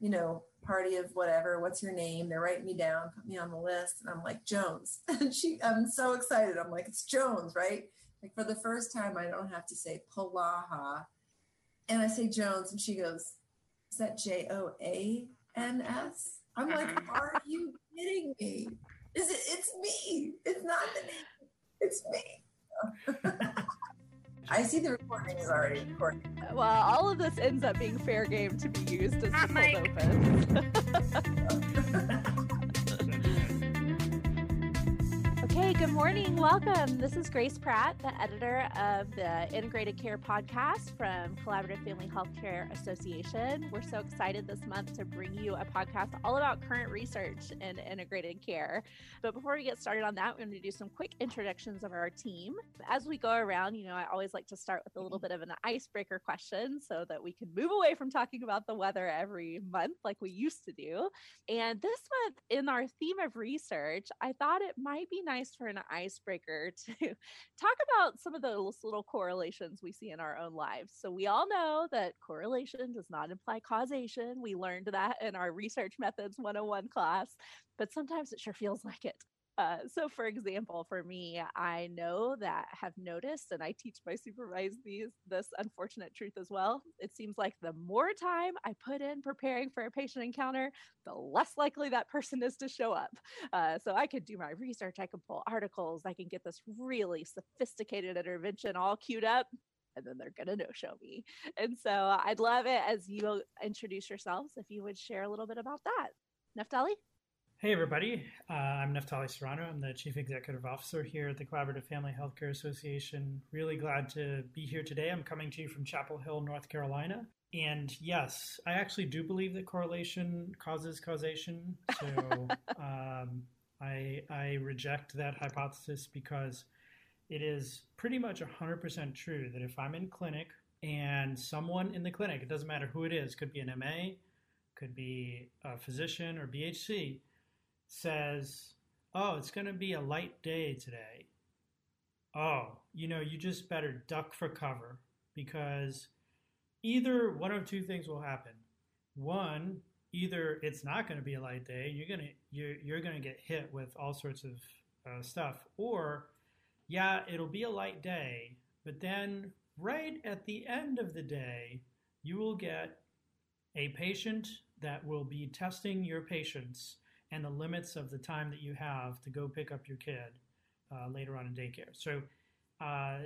you know, party of whatever. What's your name? They're writing me down, put me on the list. And I'm like, Jones. And she, I'm so excited. I'm like, it's Jones, right? Like for the first time, I don't have to say Polaha. And I say Jones, and she goes, Is that J O A N S? I'm like, uh-huh. Are you kidding me? Is it? It's me. It's not the name. It's me. I see the recording is already recording. Well, all of this ends up being fair game to be used as the cold Hey, good morning. Welcome. This is Grace Pratt, the editor of the Integrated Care podcast from Collaborative Family Healthcare Association. We're so excited this month to bring you a podcast all about current research in integrated care. But before we get started on that, we're going to do some quick introductions of our team. As we go around, you know, I always like to start with a little bit of an icebreaker question so that we can move away from talking about the weather every month like we used to do. And this month, in our theme of research, I thought it might be nice for an icebreaker to talk about some of those little correlations we see in our own lives. So, we all know that correlation does not imply causation. We learned that in our research methods 101 class, but sometimes it sure feels like it. Uh, so, for example, for me, I know that have noticed, and I teach my supervisors these this unfortunate truth as well. It seems like the more time I put in preparing for a patient encounter, the less likely that person is to show up. Uh, so, I could do my research, I can pull articles, I can get this really sophisticated intervention all queued up, and then they're gonna no show me. And so, I'd love it as you introduce yourselves if you would share a little bit about that. Naftali. Hey, everybody. Uh, I'm Naftali Serrano. I'm the Chief Executive Officer here at the Collaborative Family Healthcare Association. Really glad to be here today. I'm coming to you from Chapel Hill, North Carolina. And yes, I actually do believe that correlation causes causation. So um, I, I reject that hypothesis because it is pretty much 100% true that if I'm in clinic and someone in the clinic, it doesn't matter who it is, could be an MA, could be a physician or BHC, says, Oh, it's going to be a light day today. Oh, you know, you just better duck for cover because either one of two things will happen. One, either it's not going to be a light day, you're going to you're, you're going to get hit with all sorts of uh, stuff, or yeah, it'll be a light day, but then right at the end of the day, you will get a patient that will be testing your patience and the limits of the time that you have to go pick up your kid uh, later on in daycare. So, uh,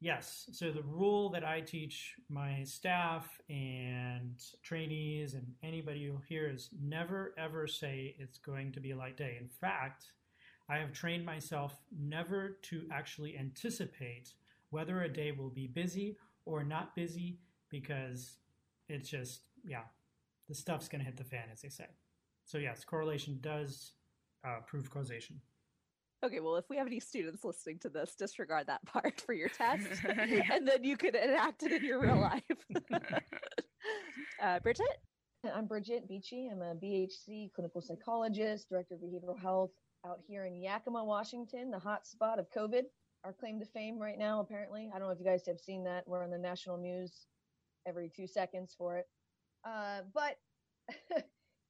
yes, so the rule that I teach my staff and trainees and anybody who hears never ever say it's going to be a light day. In fact, I have trained myself never to actually anticipate whether a day will be busy or not busy because it's just, yeah, the stuff's going to hit the fan, as they say. So yes, correlation does uh, prove causation. Okay, well, if we have any students listening to this, disregard that part for your test, and then you could enact it in your real life. uh, Bridget? I'm Bridget Beachy. I'm a BHC clinical psychologist, director of behavioral health out here in Yakima, Washington, the hot spot of COVID. Our claim to fame right now, apparently. I don't know if you guys have seen that. We're on the national news every two seconds for it. Uh, but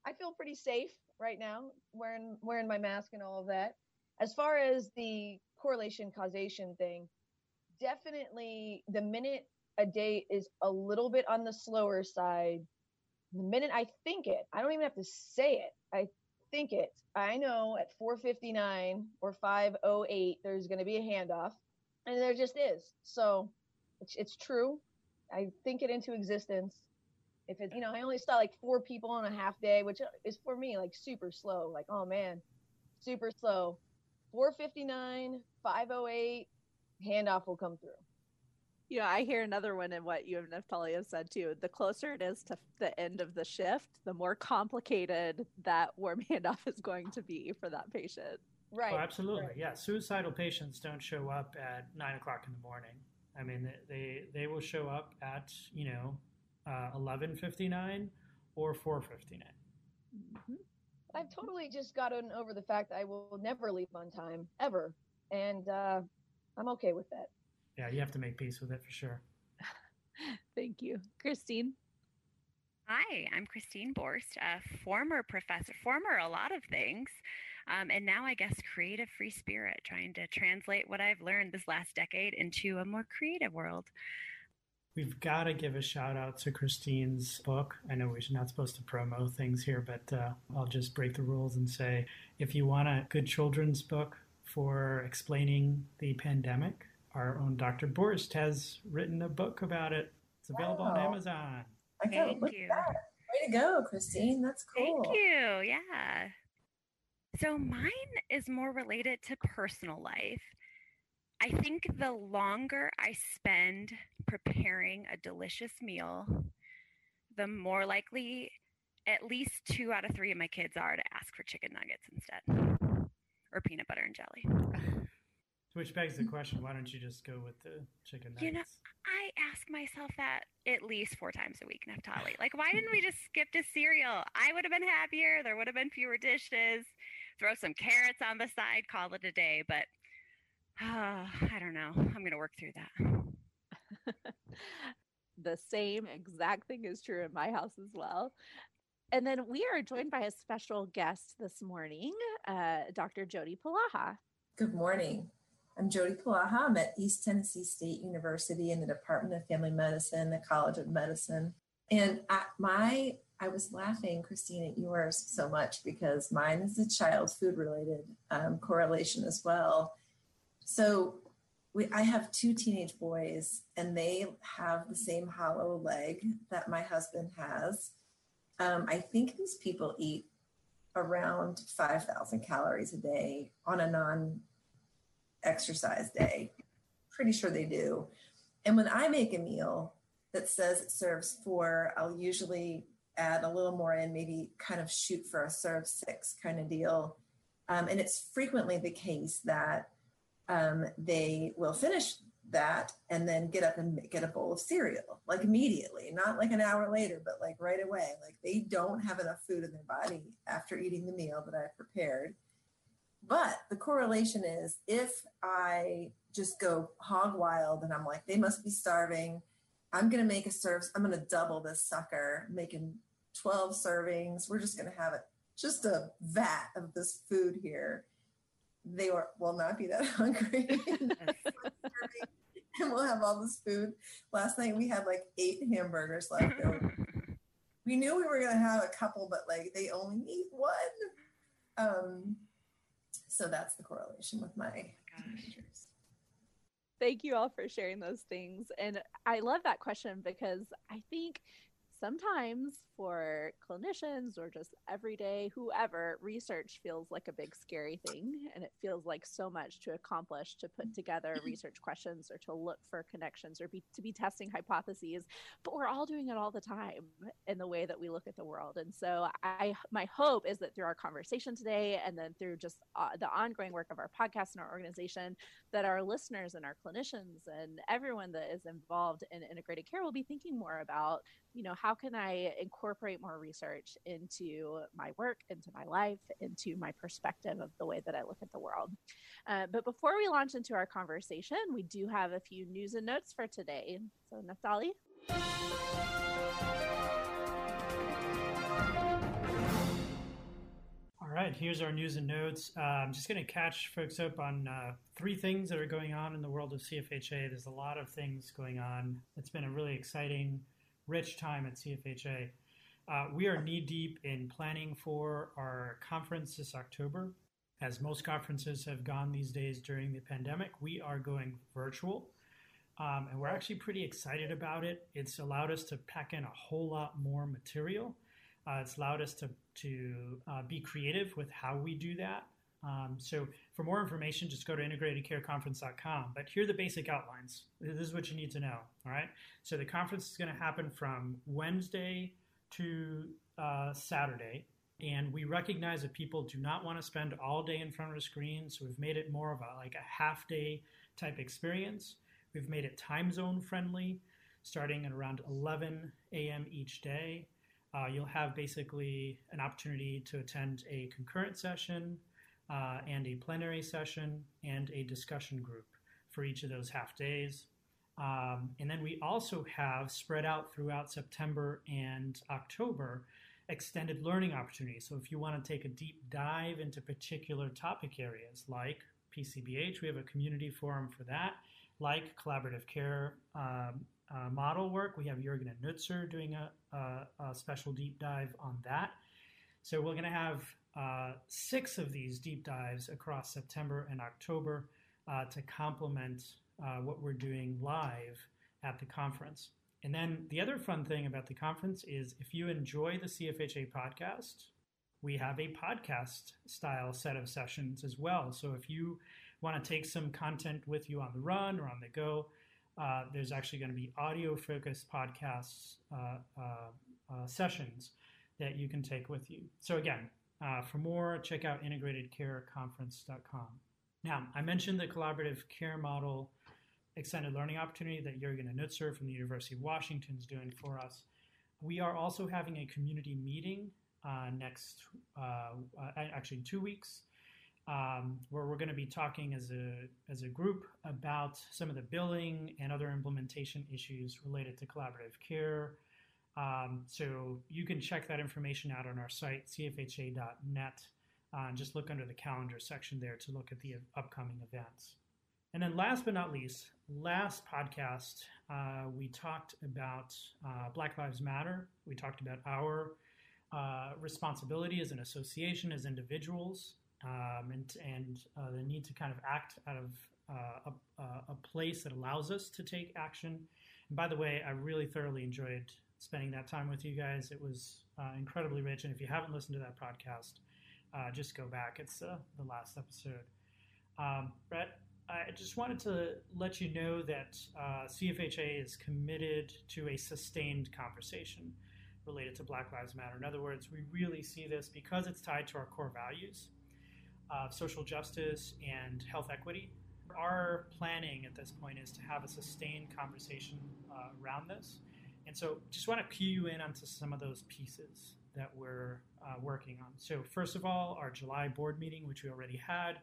I feel pretty safe right now wearing wearing my mask and all of that. As far as the correlation causation thing, definitely the minute a day is a little bit on the slower side, the minute I think it, I don't even have to say it. I think it. I know at 459 or 508 there's going to be a handoff and there just is. So it's, it's true. I think it into existence if it's you know, I only saw like four people on a half day, which uh, is for me like super slow. Like, oh man, super slow. 459, 508, handoff will come through. you know, I hear another one in what you and Naftali have said too. The closer it is to the end of the shift, the more complicated that warm handoff is going to be for that patient. Right. Oh, absolutely. Right. Yeah. Suicidal patients don't show up at nine o'clock in the morning. I mean, they they will show up at you know uh, 1159 or 459. Mm-hmm. I've totally just gotten over the fact that I will never leave on time ever, and uh, I'm okay with that. Yeah, you have to make peace with it for sure. Thank you, Christine. Hi, I'm Christine Borst, a former professor, former a lot of things, um, and now I guess creative free spirit, trying to translate what I've learned this last decade into a more creative world. We've got to give a shout out to Christine's book. I know we're not supposed to promo things here, but uh, I'll just break the rules and say if you want a good children's book for explaining the pandemic, our own Dr. Borst has written a book about it. It's available wow. on Amazon. I Thank you. Way to go, Christine. That's cool. Thank you. Yeah. So mine is more related to personal life. I think the longer I spend preparing a delicious meal, the more likely at least two out of three of my kids are to ask for chicken nuggets instead or peanut butter and jelly. Which begs the mm. question: Why don't you just go with the chicken nuggets? You know, I ask myself that at least four times a week, Naftali. Like, why didn't we just skip to cereal? I would have been happier. There would have been fewer dishes. Throw some carrots on the side, call it a day. But uh, I don't know. I'm going to work through that. the same exact thing is true in my house as well. And then we are joined by a special guest this morning, uh, Dr. Jody Polaha. Good morning. I'm Jody Polaha. I'm at East Tennessee State University in the Department of Family Medicine, the College of Medicine. And at my, I was laughing, Christine, at yours so much because mine is a child food related um, correlation as well. So we, I have two teenage boys, and they have the same hollow leg that my husband has. Um, I think these people eat around 5,000 calories a day on a non exercise day. Pretty sure they do. And when I make a meal that says it serves four, I'll usually add a little more in, maybe kind of shoot for a serve six kind of deal. Um, and it's frequently the case that um, they will finish that and then get up and get a bowl of cereal like immediately not like an hour later but like right away like they don't have enough food in their body after eating the meal that i've prepared but the correlation is if I just go hog wild and I'm like, they must be starving. I'm going to make a serve. I'm going to double this sucker, making 12 servings. We're just going to have it, just a vat of this food here. They were, will not be that hungry. and we'll have all this food. Last night we had like eight hamburgers left over. we knew we were going to have a couple, but like they only need one. Um, so that's the correlation with my Gosh. Thank you all for sharing those things. And I love that question because I think sometimes for clinicians or just everyday whoever research feels like a big scary thing and it feels like so much to accomplish to put together research questions or to look for connections or be, to be testing hypotheses but we're all doing it all the time in the way that we look at the world. And so i my hope is that through our conversation today and then through just uh, the ongoing work of our podcast and our organization that our listeners and our clinicians and everyone that is involved in integrated care will be thinking more about you know how can i incorporate more research into my work into my life into my perspective of the way that i look at the world uh, but before we launch into our conversation we do have a few news and notes for today so naftali All right, here's our news and notes. Uh, I'm just going to catch folks up on uh, three things that are going on in the world of CFHA. There's a lot of things going on. It's been a really exciting rich time at CFHA. Uh, we are knee deep in planning for our conference this October. As most conferences have gone these days during the pandemic, we are going virtual. Um, and we're actually pretty excited about it. It's allowed us to pack in a whole lot more material. Uh, it's allowed us to, to uh, be creative with how we do that. Um, so for more information, just go to integratedcareconference.com. But here are the basic outlines. This is what you need to know. All right. So the conference is going to happen from Wednesday to uh, Saturday. And we recognize that people do not want to spend all day in front of a screen. So we've made it more of a like a half day type experience. We've made it time zone friendly, starting at around 11 a.m. each day. Uh, you'll have basically an opportunity to attend a concurrent session, uh, and a plenary session and a discussion group for each of those half days. Um, and then we also have spread out throughout September and October extended learning opportunities. So if you want to take a deep dive into particular topic areas like PCBH, we have a community forum for that. Like collaborative care um, uh, model work, we have Jürgen Unützer doing a, a, a, special deep dive on that. So we're going to have uh, six of these deep dives across September and October uh, to complement uh, what we're doing live at the conference. And then the other fun thing about the conference is if you enjoy the CFHA podcast, we have a podcast style set of sessions as well. So if you want to take some content with you on the run or on the go, uh, there's actually going to be audio focused podcasts uh, uh, uh, sessions that you can take with you. So again, uh, for more, check out integratedcareconference.com. Now, I mentioned the collaborative care model extended learning opportunity that Jürgen Unützer from the University of Washington is doing for us. We are also having a community meeting uh, next, uh, uh, actually two weeks, um, where we're going to be talking as a as a group about some of the billing and other implementation issues related to collaborative care. Um, so you can check that information out on our site cfha.net. Uh, and just look under the calendar section there to look at the upcoming events. And then last but not least, last podcast, uh, we talked about uh, Black Lives Matter. We talked about our uh, responsibility as an association, as individuals, um, and, and uh, the need to kind of act out of uh, a, a, place that allows us to take action. And by the way, I really thoroughly enjoyed spending that time with you guys. It was uh, incredibly rich. And if you haven't listened to that podcast, just go back. It's the last episode. Um, Brett, I just wanted to let you know that uh, CFHA is committed to a sustained conversation related to Black Lives Matter. In other words, we really see this because it's tied to our core values of social justice and health equity. Our planning at this point is to have a sustained conversation uh, around this. And so just want to cue you in onto some of those pieces that we're uh, working on. So, first of all, our July board meeting, which we already had,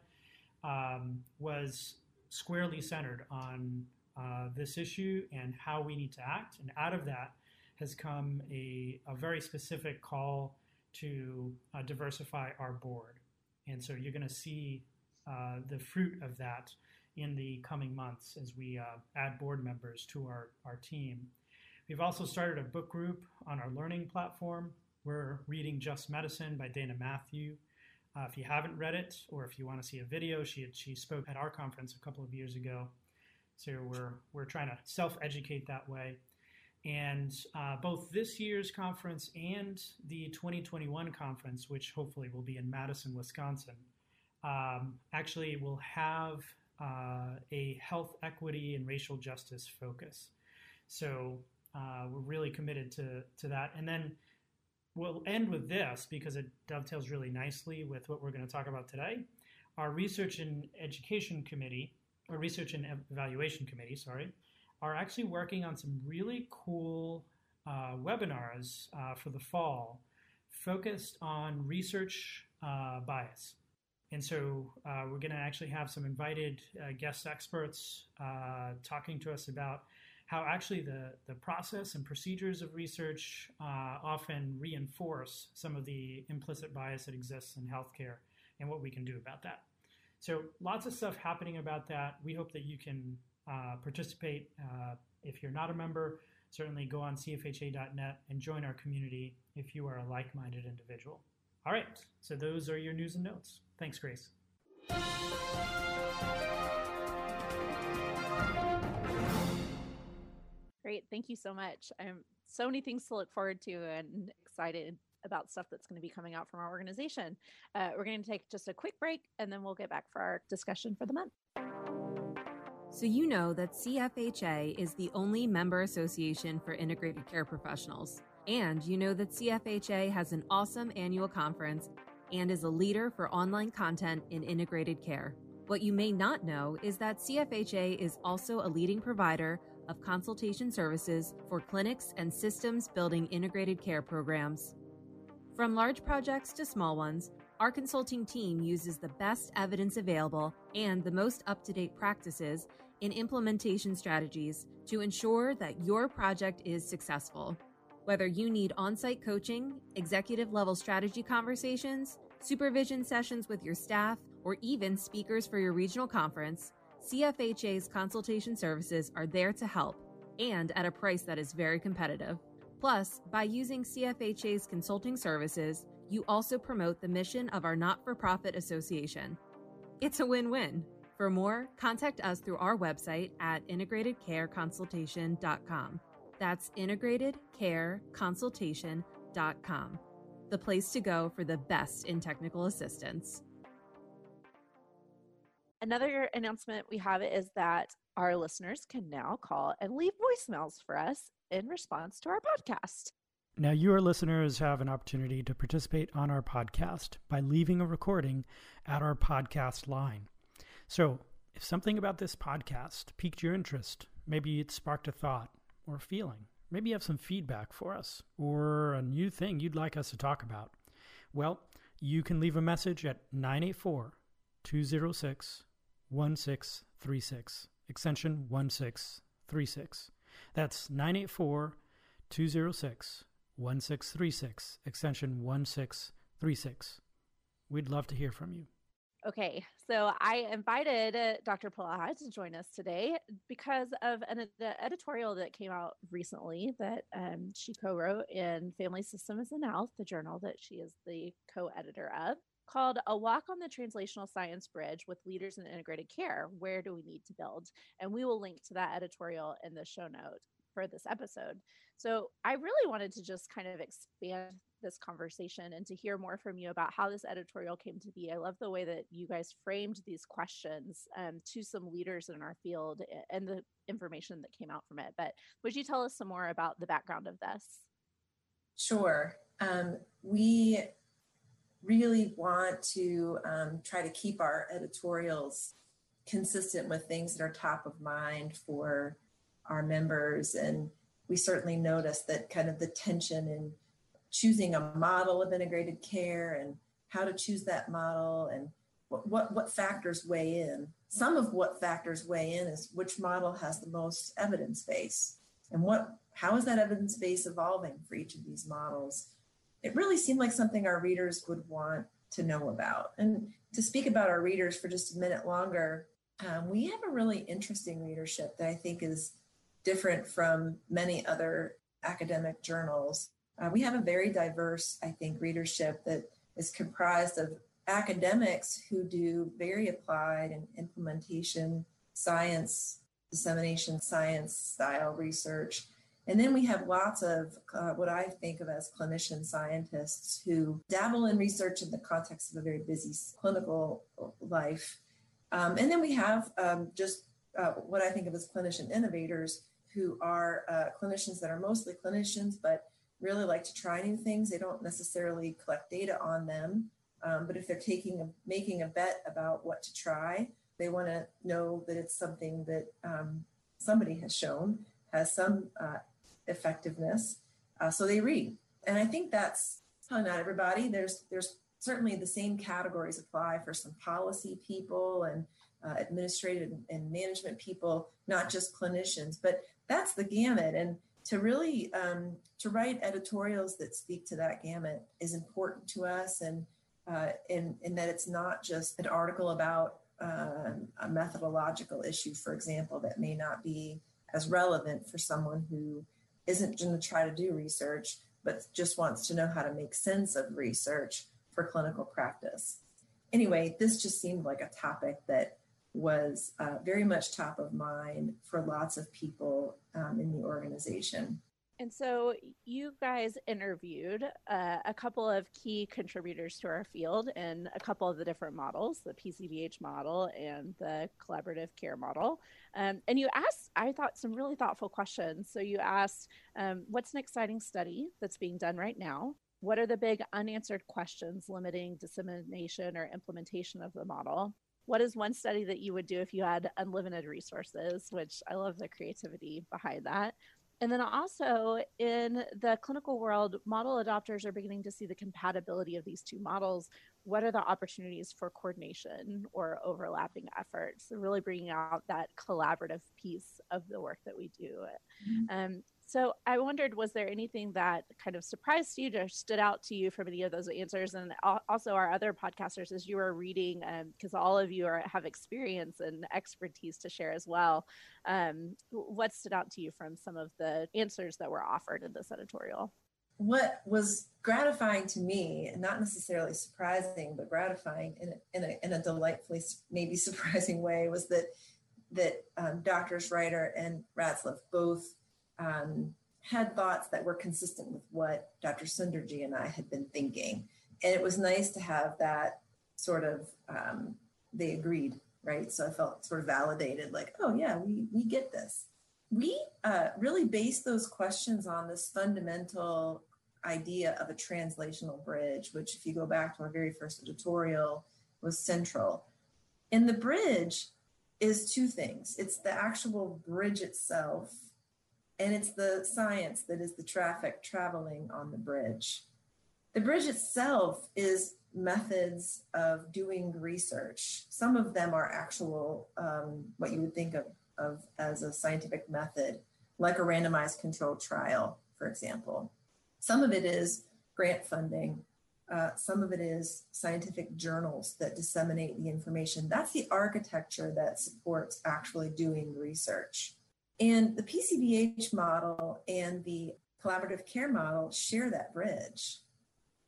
um, was squarely centered on uh, this issue and how we need to act. And out of that has come a, a very specific call to uh, diversify our board. And so you're going to see uh, the fruit of that in the coming months as we uh, add board members to our, our team. We've also started a book group on our learning platform. We're reading Just Medicine by Dayna Matthew. Uh, if you haven't read it, or if you want to see a video, she she spoke at our conference a couple of years ago. So we're we're trying to self educate that way. And uh, both this year's conference and the 2021 conference, which hopefully will be in Madison, Wisconsin, um, actually will have uh, a health equity and racial justice focus. So uh, we're really committed to to that. And then we'll end with this because it dovetails really nicely with what we're going to talk about today. Our Research and Education Committee, or Research and Evaluation Committee, sorry, are actually working on some really cool uh, webinars uh, for the fall focused on research uh, bias. And so uh, we're going to actually have some invited uh, guest experts talking to us about how actually the, the process and procedures of research uh, often reinforce some of the implicit bias that exists in healthcare and what we can do about that. So, lots of stuff happening about that. We hope that you can uh, participate. Uh, if you're not a member, certainly go on cfha.net and join our community if you are a like minded individual. All right, so those are your news and notes. Thanks, Grace. Great. Thank you so much. I'm so many things to look forward to and excited about stuff that's going to be coming out from our organization. Uh, we're going to take just a quick break and then we'll get back for our discussion for the month. So, you know that CFHA is the only member association for integrated care professionals. And you know that CFHA has an awesome annual conference and is a leader for online content in integrated care. What you may not know is that CFHA is also a leading provider of consultation services for clinics and systems building integrated care programs. From large projects to small ones, our consulting team uses the best evidence available and the most up to date practices and implementation strategies to ensure that your project is successful. Whether you need on site coaching, executive level strategy conversations, supervision sessions with your staff, or even speakers for your regional conference, CFHA's consultation services are there to help and at a price that is very competitive. Plus, by using CFHA's consulting services, you also promote the mission of our not for profit association. It's a win win. For more, contact us through our website at integratedcareconsultation.com. That's integratedcareconsultation.com, the place to go for the best in technical assistance. Another announcement we have is that our listeners can now call and leave voicemails for us in response to our podcast. Now, your listeners have an opportunity to participate on our podcast by leaving a recording at our podcast line. So, if something about this podcast piqued your interest, maybe it sparked a thought or a feeling, maybe you have some feedback for us or a new thing you'd like us to talk about, well, you can leave a message at 984 206 1636, extension 1636. That's 984 206 1636, extension 1636. We'd love to hear from you. Okay, so I invited uh, Dr. Polaha to join us today because of an the editorial that came out recently that um, she co-wrote in Family Systems and Health, the journal that she is the co-editor of, called "A Walk on the Translational Science Bridge with Leaders in Integrated Care: Where Do We Need to Build?" And we will link to that editorial in the show note for this episode. So I really wanted to just kind of expand this conversation and to hear more from you about how this editorial came to be. I love the way that you guys framed these questions um, to some leaders in our field and the information that came out from it. But would you tell us some more about the background of this? Sure. Um, we really want to um, try to keep our editorials consistent with things that are top of mind for our members and we certainly noticed that kind of the tension in choosing a model of integrated care and how to choose that model and what, what, what factors weigh in. Some of what factors weigh in is which model has the most evidence base and what how is that evidence base evolving for each of these models. It really seemed like something our readers would want to know about. And to speak about our readers for just a minute longer, um, we have a really interesting readership that I think is different from many other academic journals. Uh, we have a very diverse, I think, readership that is comprised of academics who do very applied and implementation science, dissemination science style research. And then we have lots of uh, what I think of as clinician scientists who dabble in research in the context of a very busy clinical life. Um, and then we have um, just uh, what I think of as clinician innovators who are uh, clinicians that are mostly clinicians, but really like to try new things. They don't necessarily collect data on them, um, but if they're taking a, making a bet about what to try, they want to know that it's something that um, somebody has shown has some uh, effectiveness. Uh, so they read, and I think that's not everybody. There's there's certainly the same categories apply for some policy people and uh, administrative and management people, not just clinicians. But that's the gamut. And to really um, to write editorials that speak to that gamut is important to us, and uh, in that it's not just an article about uh, a methodological issue, for example, that may not be as relevant for someone who isn't going to try to do research, but just wants to know how to make sense of research for clinical practice. Anyway, this just seemed like a topic that was uh, very much top of mind for lots of people um, in the organization. And so you guys interviewed uh, a couple of key contributors to our field and a couple of the different models, the PCBH model and the collaborative care model. Um, and you asked, I thought, some really thoughtful questions. So you asked, um, what's an exciting study that's being done right now? What are the big unanswered questions limiting dissemination or implementation of the model? what is one study that you would do if you had unlimited resources which i love the creativity behind that And then also in the clinical world, model adopters are beginning to see the compatibility of these two models. What are the opportunities for coordination or overlapping efforts? So really bringing out that collaborative piece of the work that we do. Mm-hmm. Um, so I wondered, was there anything that kind of surprised you or stood out to you from any of those answers? And also our other podcasters, as you were reading, because um, all of you are, have experience and expertise to share as well. Um, what stood out to you from some of the answers that were offered in this editorial? What was gratifying to me, not necessarily surprising, but gratifying in a, in a, in a delightfully, maybe surprising way, was that that um, doctors Reiter and Ratzliff both um, had thoughts that were consistent with what Dr. Sunderji and I had been thinking. And it was nice to have that sort of, um, they agreed, right? So I felt sort of validated, like, oh, yeah, we, we get this. We uh, really base those questions on this fundamental idea of a translational bridge, which, if you go back to our very first editorial, was central. And the bridge is two things it's the actual bridge itself and it's the science that is the traffic traveling on the bridge. The bridge itself is methods of doing research. Some of them are actual, um, what you would think of, of as a scientific method, like a randomized controlled trial, for example. Some of it is grant funding. Uh, some of it is scientific journals that disseminate the information. That's the architecture that supports actually doing research. And the PCBH model and the collaborative care model share that bridge.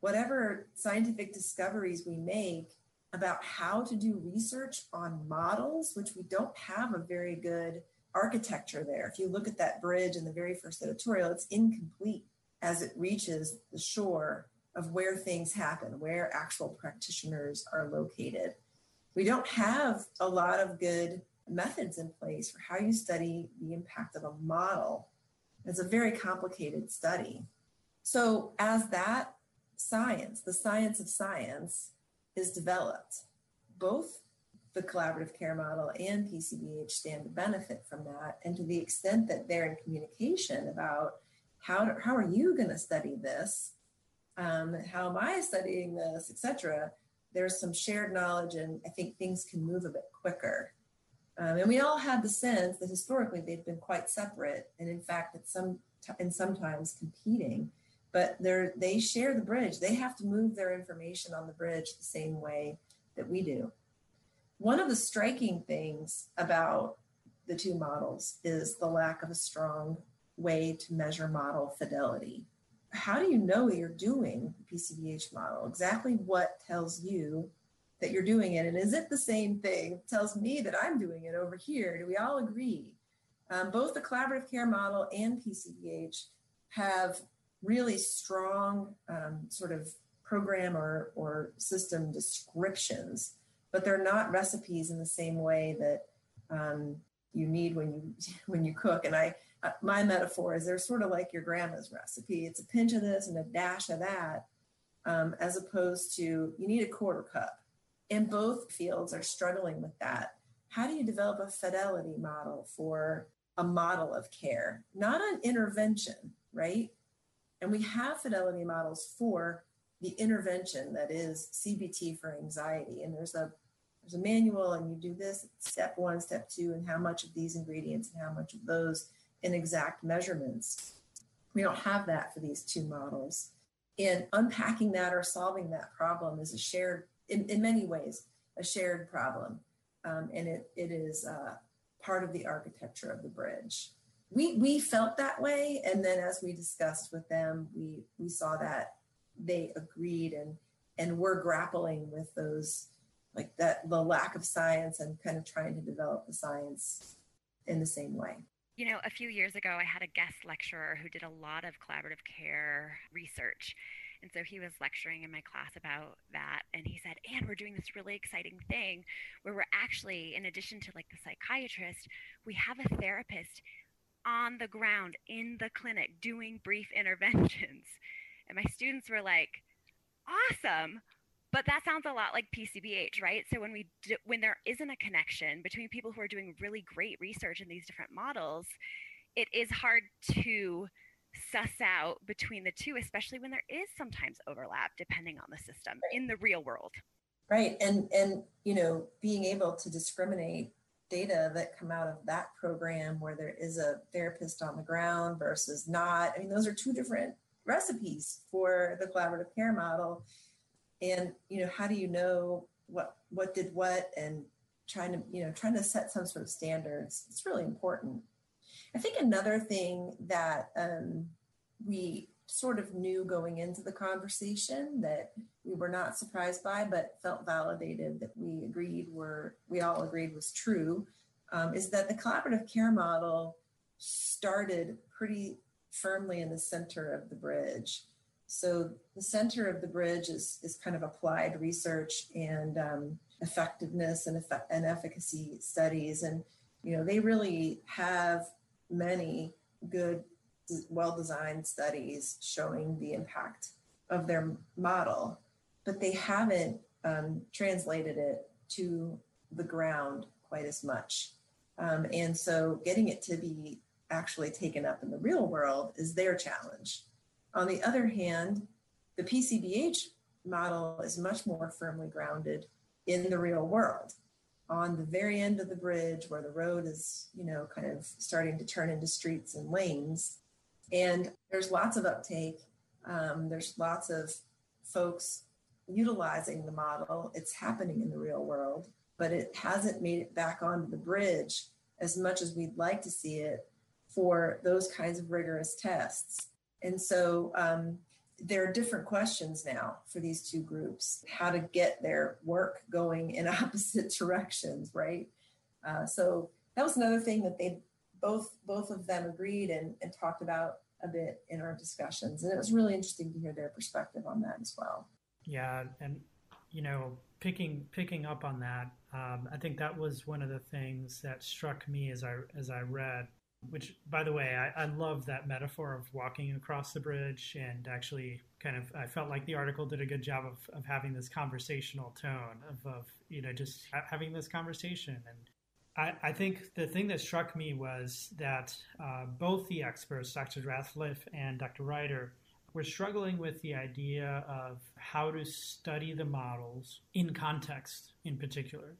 Whatever scientific discoveries we make about how to do research on models, which we don't have a very good architecture there. If you look at that bridge in the very first editorial, it's incomplete as it reaches the shore of where things happen, where actual practitioners are located. We don't have a lot of good methods in place for how you study the impact of a model. It's a very complicated study. So, as that science, the science of science, is developed, both the collaborative care model and PCBH stand to benefit from that. And to the extent that they're in communication about how, to, how are you going to study this? Um, how am I studying this, etc. There's some shared knowledge, and I think things can move a bit quicker. Um, and we all had the sense that historically they've been quite separate, and in fact, at some t- and sometimes competing. But they they share the bridge. They have to move their information on the bridge the same way that we do. One of the striking things about the two models is the lack of a strong way to measure model fidelity. How do you know you're doing the PCBH model? Exactly what tells you that you're doing it and is it the same thing? It tells me that i'm doing it over here. Do we all agree? Um, both the collaborative care model and pcbh have really strong um, sort of program or, or system descriptions but they're not recipes in the same way that um, you need when you when you cook. And i uh, my metaphor is they're sort of like your grandma's recipe. It's a pinch of this and a dash of that um, as opposed to you need a quarter cup and both fields are struggling with that. How do you develop a fidelity model for a model of care, not an intervention, right? And we have fidelity models for the intervention that is CBT for anxiety. And there's a there's a manual, and you do this step one, step two, and how much of these ingredients and how much of those in exact measurements. We don't have that for these two models. And unpacking that or solving that problem is a shared in, in many ways a shared problem. Um, and it, it is uh, part of the architecture of the bridge. We, we felt that way. And then as we discussed with them, we, we saw that they agreed and, and we're grappling with those, like that, the lack of science and kind of trying to develop the science in the same way. You know, a few years ago, I had a guest lecturer who did a lot of collaborative care research. And so he was lecturing in my class about that. And he said, and we're doing this really exciting thing where we're actually, in addition to like the psychiatrist, we have a therapist on the ground in the clinic doing brief interventions. And my students were like, awesome. But that sounds a lot like PCBH, right? So when we do, when there isn't a connection between people who are doing really great research in these different models, it is hard to suss out between the two, especially when there is sometimes overlap depending on the system right. in the real world. Right. And and you know, being able to discriminate data that come out of that program where there is a therapist on the ground versus not. I mean, those are two different recipes for the collaborative care model. And you know, how do you know what what did what and trying to, you know, trying to set some sort of standards. It's really important. I think another thing that um, we sort of knew going into the conversation that we were not surprised by, but felt validated that we agreed were, we all agreed was true, um, is that the collaborative care model started pretty firmly in the center of the bridge. So the center of the bridge is, is kind of applied research and um, effectiveness and, effect- and efficacy studies. And, you know, they really have many good well designed studies showing the impact of their model, but they haven't um, translated it to the ground quite as much. Um, and so getting it to be actually taken up in the real world is their challenge. On the other hand, the PCBH model is much more firmly grounded in the real world. On the very end of the bridge where the road is, you know, kind of starting to turn into streets and lanes, and there's lots of uptake. Um, there's lots of folks utilizing the model. It's happening in the real world, but it hasn't made it back onto the bridge as much as we'd like to see it for those kinds of rigorous tests. And so um, there are different questions now for these two groups how to get their work going in opposite directions, right? Uh, so that was another thing that they both both of them agreed and, and talked about a bit in our discussions. And it was really interesting to hear their perspective on that as well. Yeah and you know picking picking up on that um, i think that was one of the things that struck me as i as i read which by the way I, I love that metaphor of walking across the bridge and actually kind of i felt like the article did a good job of, of having this conversational tone of, of you know just ha- having this conversation and I, I, think the thing that struck me was that uh, both the experts, Dr. Ratzliff and Dr. Reiter, were struggling with the idea of how to study the models in context in particular.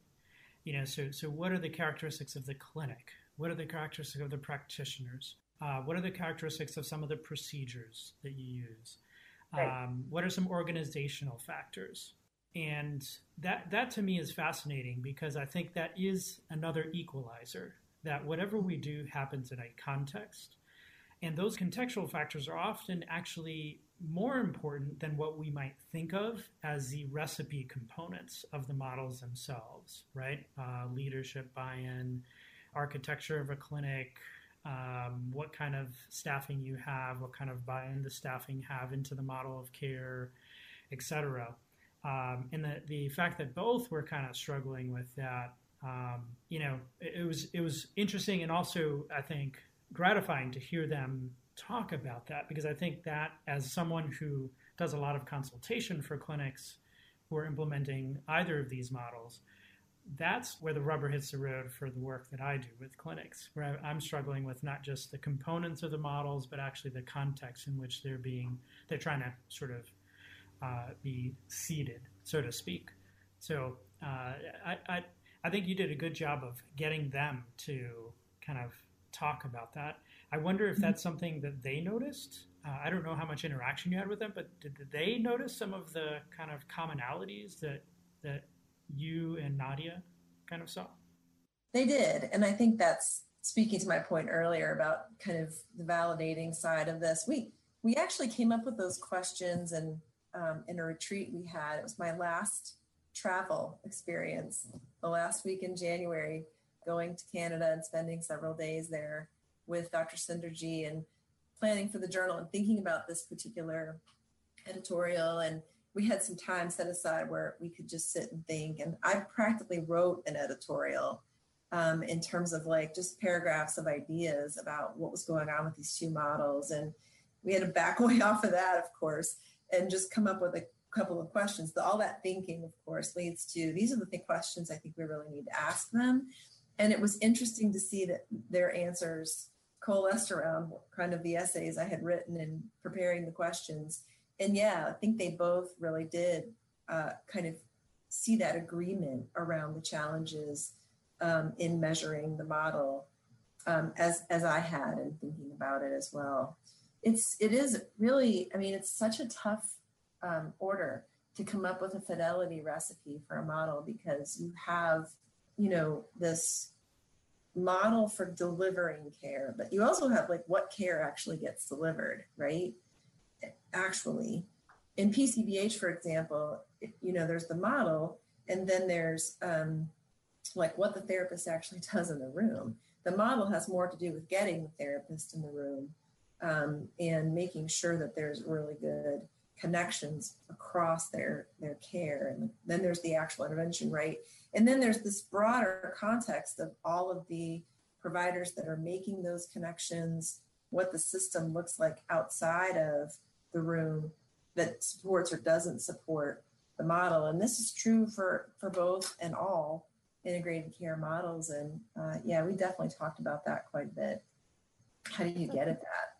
You know, so, so what are the characteristics of the clinic? What are the characteristics of the practitioners? Uh, what are the characteristics of some of the procedures that you use? Right. Um, what are some organizational factors? and that that to me is fascinating because I think that is another equalizer that whatever we do happens in a context and those contextual factors are often actually more important than what we might think of as the recipe components of the models themselves right uh, leadership buy-in architecture of a clinic um, what kind of staffing you have what kind of buy-in the staffing have into the model of care etc um, and the, the fact that both were kind of struggling with that, um, you know, it, it, was it was interesting and also I think gratifying to hear them talk about that because I think that as someone who does a lot of consultation for clinics who are implementing either of these models, that's where the rubber hits the road for the work that I do with clinics, where I'm struggling with not just the components of the models, but actually the context in which they're being, they're trying to sort of uh, be seeded, so to speak. So uh, I, I, I think you did a good job of getting them to kind of talk about that. I wonder if that's something that they noticed. Uh, I don't know how much interaction you had with them, but did, did they notice some of the kind of commonalities that that you and Nadia kind of saw? They did, and I think that's speaking to my point earlier about kind of the validating side of this. We we actually came up with those questions and um, in a retreat we had. It was my last travel experience, the last week in January, going to Canada and spending several days there with Dr. Sunderji and planning for the journal and thinking about this particular editorial. And we had some time set aside where we could just sit and think. And I practically wrote an editorial um, in terms of like just paragraphs of ideas about what was going on with these two models. And we had to back away off of that, of course, and just come up with a couple of questions. All that thinking, of course, leads to these are the questions I think we really need to ask them. And it was interesting to see that their answers coalesced around kind of the essays I had written and preparing the questions. And yeah, I think they both really did uh, kind of see that agreement around the challenges um, in measuring the model um, as as I had and thinking about it as well. It's it is really I mean it's such a tough um, order to come up with a fidelity recipe for a model because you have you know this model for delivering care, but you also have like what care actually gets delivered, right? Actually, in PCBH, for example, you know, there's the model, and then there's um, like what the therapist actually does in the room. The model has more to do with getting the therapist in the room um, and making sure that there's really good connections across their their care and then there's the actual intervention right and then there's this broader context of all of the providers that are making those connections what the system looks like outside of the room that supports or doesn't support the model. And this is true for for both and all integrated care models. And uh, yeah we definitely talked about that quite a bit. How do you get at that?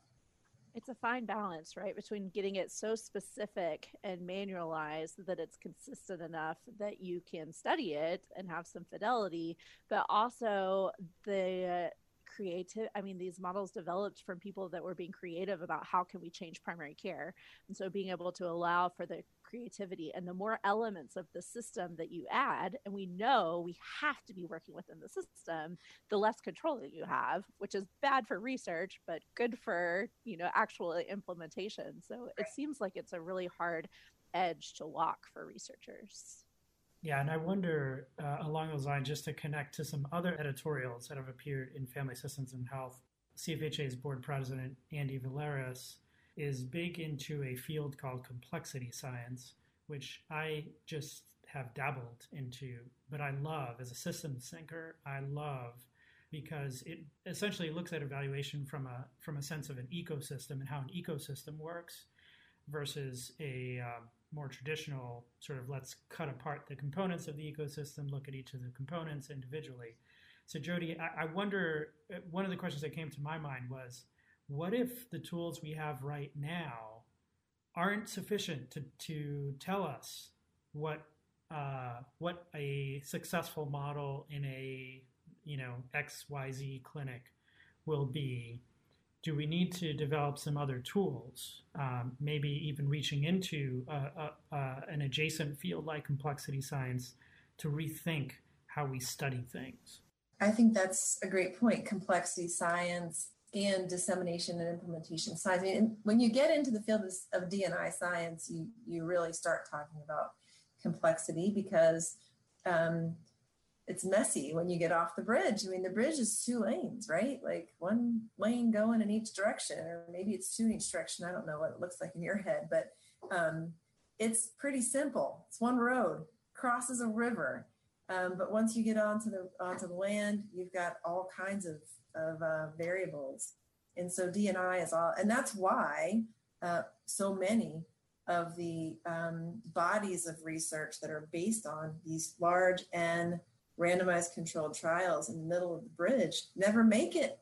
It's a fine balance, right, between getting it so specific and manualized that it's consistent enough that you can study it and have some fidelity, but also the creative i mean these models developed from people that were being creative about how can we change primary care. And so being able to allow for the creativity and the more elements of the system that you add and we know we have to be working within the system the less control that you have which is bad for research but good for you know actual implementation. So it seems like it's a really hard edge to walk for researchers yeah, and I wonder uh, along those lines, just to connect to some other editorials that have appeared in Family Systems and Health. CFHA's board president, Andy Valeras, is big into a field called complexity science, which I just have dabbled into, but I love as a systems thinker. I love because it essentially looks at evaluation from a from a sense of an ecosystem and how an ecosystem works versus a um, more traditional sort of let's cut apart the components of the ecosystem, look at each of the components individually. So, Jodi, I, I wonder uh, one of the questions that came to my mind was what if the tools we have right now aren't sufficient to, to tell us what uh, what a successful model in a you know XYZ clinic will be do we need to develop some other tools, um, maybe even reaching into an adjacent field like complexity science to rethink how we study things? I think that's a great point. Complexity science and dissemination and implementation science. I mean, when you get into the field of D&I science, you you really start talking about complexity because um, it's messy when you get off the bridge. I mean, the bridge is two lanes, right? Like one lane going in each direction, or maybe it's two in each direction. I don't know what it looks like in your head, but um, it's pretty simple. It's one road, crosses a river. Um, but once you get onto the onto the land, you've got all kinds of of uh, variables, and so D&I is all, and that's why uh, so many of the um, bodies of research that are based on these large and randomized controlled trials in the middle of the bridge never make it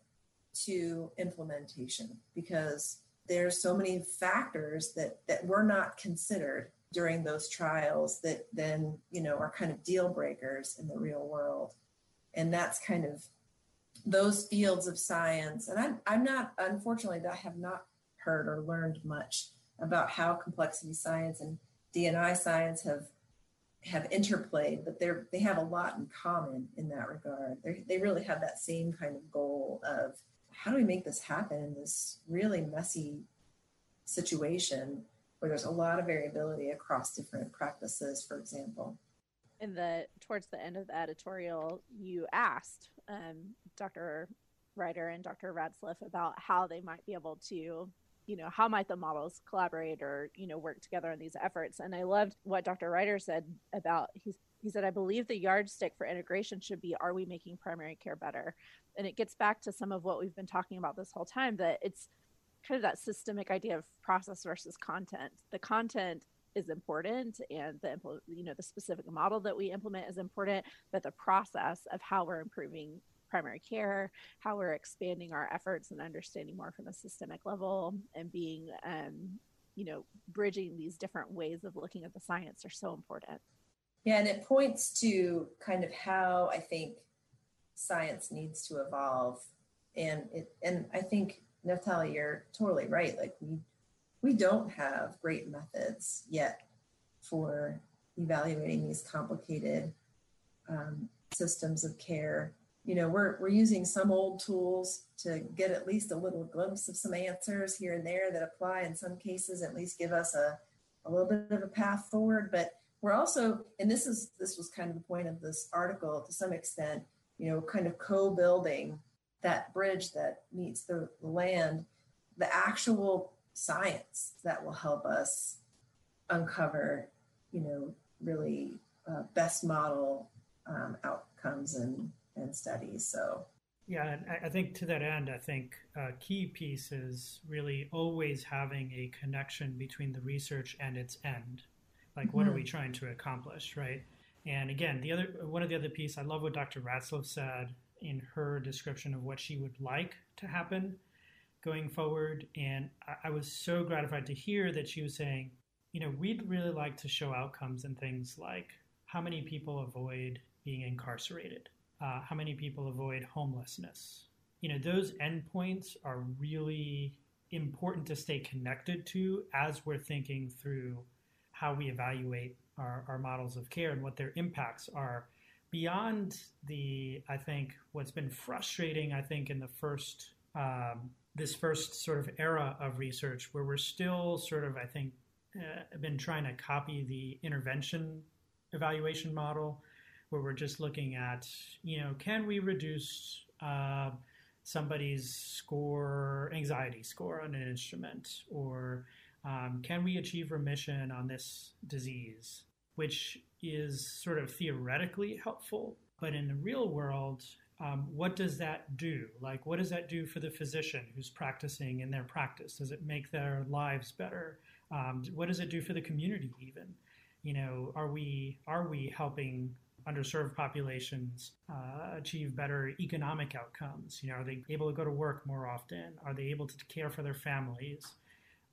to implementation because there's so many factors that that were not considered during those trials that then you know are kind of deal breakers in the real world. And that's kind of those fields of science. And i'm, I'm not unfortunately i have not heard or learned much about how complexity science and D&I science have have interplayed, but they're they have a lot in common in that regard. They they really have that same kind of goal of how do we make this happen in this really messy situation where there's a lot of variability across different practices, for example. In the towards the end of the editorial, you asked um, Dr. Reiter and Dr. Ratzliff about how they might be able to you know how might the models collaborate or you know work together on these efforts? And i loved what dr Reiter said about he, he said i believe the yardstick for integration should be are we making primary care better? And it gets back to some of what we've been talking about this whole time that it's kind of that systemic idea of process versus content. The content is important and the you know the specific model that we implement is important but the process of how we're improving primary care, how we're expanding our efforts and understanding more from a systemic level and being, um, you know, bridging these different ways of looking at the science are so important. Yeah, and it points to kind of how I think science needs to evolve. And it and I think Naftali, you're totally right. Like we we don't have great methods yet for evaluating these complicated um, systems of care. You know, we're we're using some old tools to get at least a little glimpse of some answers here and there that apply in some cases, at least give us a, a little bit of a path forward. But we're also, and this is this was kind of the point of this article to some extent, you know, kind of co-building that bridge that meets the land, the actual science that will help us uncover, you know, really uh, best model um, outcomes and, and studies. So, yeah, and I think to that end, I think a key piece is really always having a connection between the research and its end. Like, mm-hmm. what are we mm-hmm. trying to accomplish, right? And again, the other one of the other piece, I love what Dr. Ratzliff said in her description of what she would like to happen going forward. And I, I was so gratified to hear that she was saying, you know, we'd really like to show outcomes and things like how many people avoid being incarcerated, uh, how many people avoid homelessness. You know, those endpoints are really important to stay connected to as we're thinking through how we evaluate our, our models of care and what their impacts are beyond the i think what's been frustrating i think in the first um, this first sort of era of research where we're still sort of i think uh, been trying to copy the intervention evaluation model where we're just looking at you know can we reduce uh, somebody's score anxiety score on an instrument or um, can we achieve remission on this disease which is sort of theoretically helpful but in the real world um, what does that do? Like, what does that do for the physician who's practicing in their practice? Does it make their lives better? Um, what does it do for the community? Even, you know, are we are we helping underserved populations uh, achieve better economic outcomes? You know, are they able to go to work more often? Are they able to care for their families?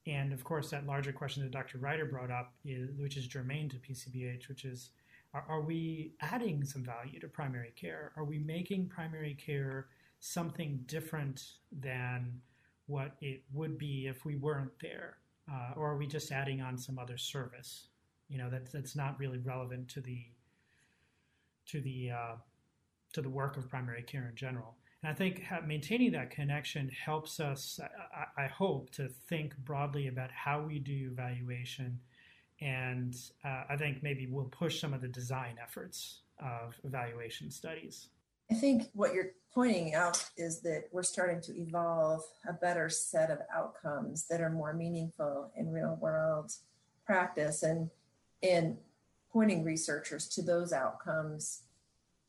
And of course, that larger question that Dr. Reiter brought up, is, which is germane to PCBH, which is are, are we adding some value to primary care? Are we making primary care something different than what it would be if we weren't there? Uh, or are we just adding on some other service? You know, that, that's not really relevant to the to the uh, to the work of primary care in general. And I think maintaining that connection helps us, I, I, hope, to think broadly about how we do evaluation and uh, I think maybe we'll push some of the design efforts of evaluation studies. I think what you're pointing out is that we're starting to evolve a better set of outcomes that are more meaningful in real world practice and in pointing researchers to those outcomes.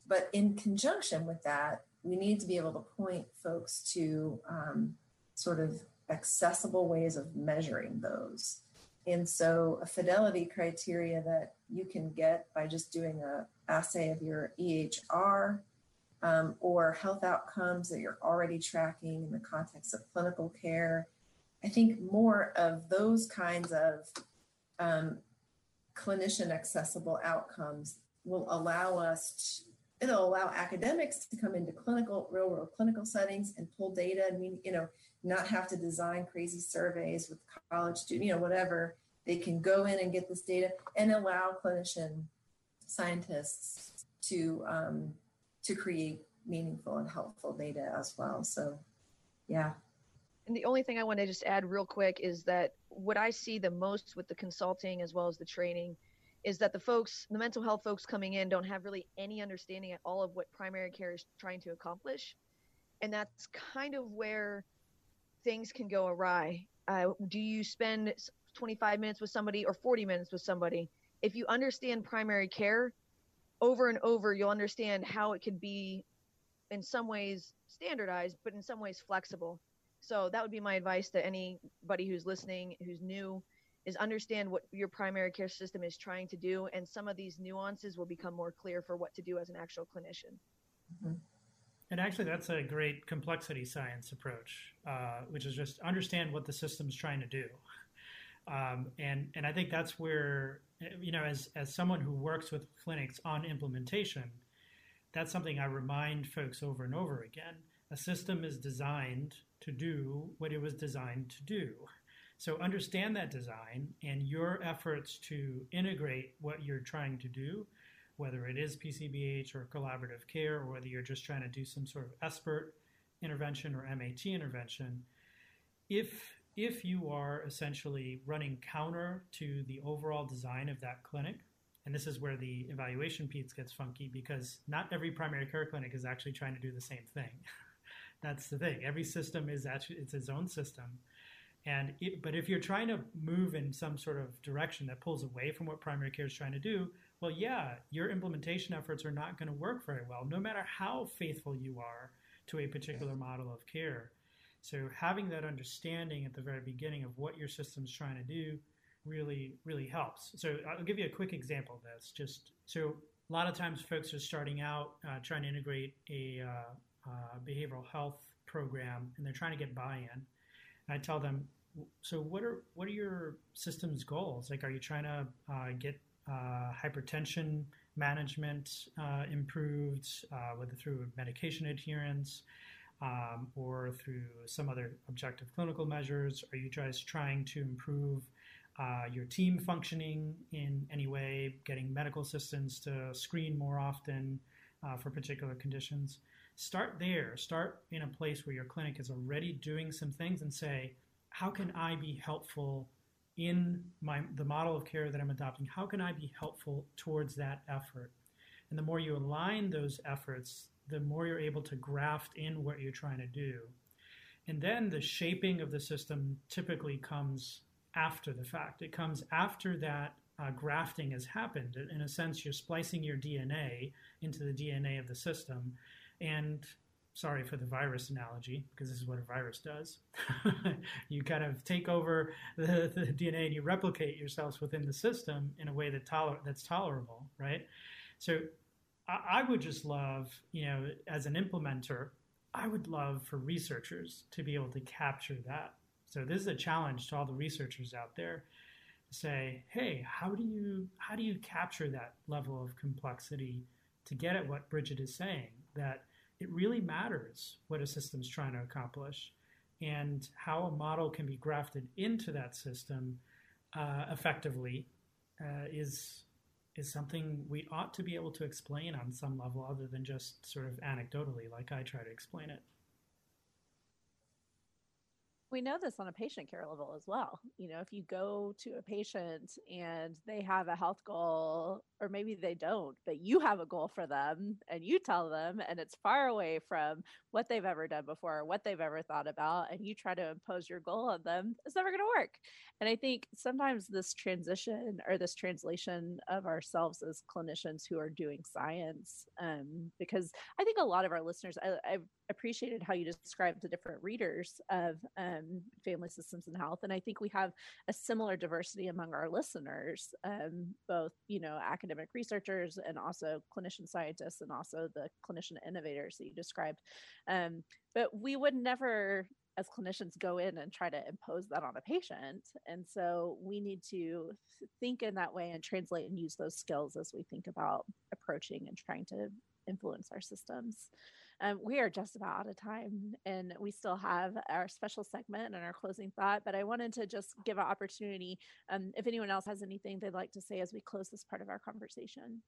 But in conjunction with that, we need to be able to point folks to um, sort of accessible ways of measuring those. And so a fidelity criteria that you can get by just doing a assay of your EHR um, or health outcomes that you're already tracking in the context of clinical care. I think more of those kinds of um, clinician accessible outcomes will allow us to, it'll allow academics to come into clinical real world clinical settings and pull data and we you know not have to design crazy surveys with college students, you know, whatever. They can go in and get this data and allow clinician scientists to um, to create meaningful and helpful data as well. So, yeah. And the only thing I want to just add real quick is that what I see the most with the consulting as well as the training is that the folks, the mental health folks coming in, don't have really any understanding at all of what primary care is trying to accomplish. And that's kind of where things can go awry. Uh, do you spend 25 minutes with somebody or 40 minutes with somebody? If you understand primary care over and over, you'll understand how it could be in some ways standardized, but in some ways flexible. So that would be my advice to anybody who's listening, who's new, is understand what your primary care system is trying to do, and some of these nuances will become more clear for what to do as an actual clinician. Mm-hmm. And actually, that's a great complexity science approach, uh, which is just understand what the system's trying to do. Um, and and I think that's where you know, as as someone who works with clinics on implementation, that's something I remind folks over and over again. A system is designed to do what it was designed to do. So understand that design and your efforts to integrate what you're trying to do, whether it is PCBH or collaborative care, or whether you're just trying to do some sort of expert intervention or MAT intervention. If if you are essentially running counter to the overall design of that clinic, and this is where the evaluation piece gets funky because not every primary care clinic is actually trying to do the same thing. That's the thing. Every system is actually it's its own system. And it, but if you're trying to move in some sort of direction that pulls away from what primary care is trying to do, well, yeah, your implementation efforts are not going to work very well, no matter how faithful you are to a particular model of care. So having that understanding at the very beginning of what your system's trying to do really, really helps. So I'll give you a quick example of this. Just so a lot of times folks are starting out uh, trying to integrate a uh, uh, behavioral health program and they're trying to get buy-in. And I tell them, so what are what are your system's goals? Like, are you trying to uh, get uh, hypertension management uh, improved, whether through medication adherence? um, or through some other objective clinical measures? Are you just trying to improve uh, your team functioning in any way, getting medical assistants to screen more often uh, for particular conditions? Start there. Start in a place where your clinic is already doing some things and say, how can I be helpful in my the model of care that I'm adopting? How can I be helpful towards that effort? And the more you align those efforts, the more you're able to graft in what you're trying to do. And then the shaping of the system typically comes after the fact. It comes after that uh, grafting has happened. In a sense, you're splicing your DNA into the DNA of the system. And sorry for the virus analogy, because this is what a virus does. you kind of take over the, the, DNA and you replicate yourselves within the system in a way that toler- that's tolerable, right? So I, would just love, you know, as an implementer, I would love for researchers to be able to capture that. So this is a challenge to all the researchers out there say, hey, how do you how do you capture that level of complexity to get at what Bridget is saying? That it really matters what a system's trying to accomplish and how a model can be grafted into that system uh, effectively uh, is is something we ought to be able to explain on some level other than just sort of anecdotally, like I try to explain it we know this on a patient care level as well. You know, if you go to a patient and they have a health goal, or maybe they don't, but you have a goal for them and you tell them, and it's far away from what they've ever done before, or what they've ever thought about, and you try to impose your goal on them, it's never going to work. And I think sometimes this transition or this translation of ourselves as clinicians who are doing science, um, because I think a lot of our listeners, I, I've appreciated how you described the different readers of um, family systems and health and i think we have a similar diversity among our listeners um, both you know academic researchers and also clinician scientists and also the clinician innovators that you described. Um, but we would never as clinicians go in and try to impose that on a patient. And so we need to think in that way and translate and use those skills as we think about approaching and trying to influence our systems um, we are just about out of time and we still have our special segment and our closing thought, but I wanted to just give an opportunity um, if anyone else has anything they'd like to say as we close this part of our conversation.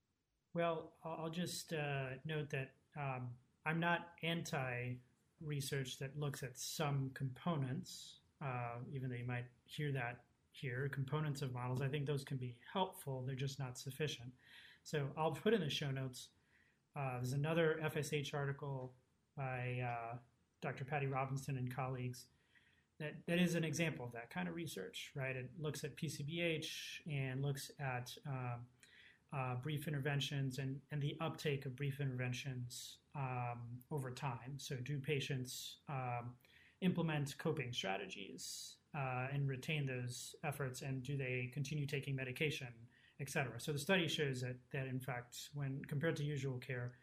Well, I'll just uh, note that um, I'm not anti research that looks at some components, uh, even though you might hear that here, components of models. I think those can be helpful, they're just not sufficient. So I'll put in the show notes uh, there's another FSH article by uh, Dr. Patty Robinson and colleagues that, that is an example of that kind of research, right? It looks at PCBH and looks at um, uh, brief interventions and, and the uptake of brief interventions um, over time. So, do patients um, implement coping strategies uh, and retain those efforts, and do they continue taking medication? Etc. So the study shows that, that in fact, when compared to usual care,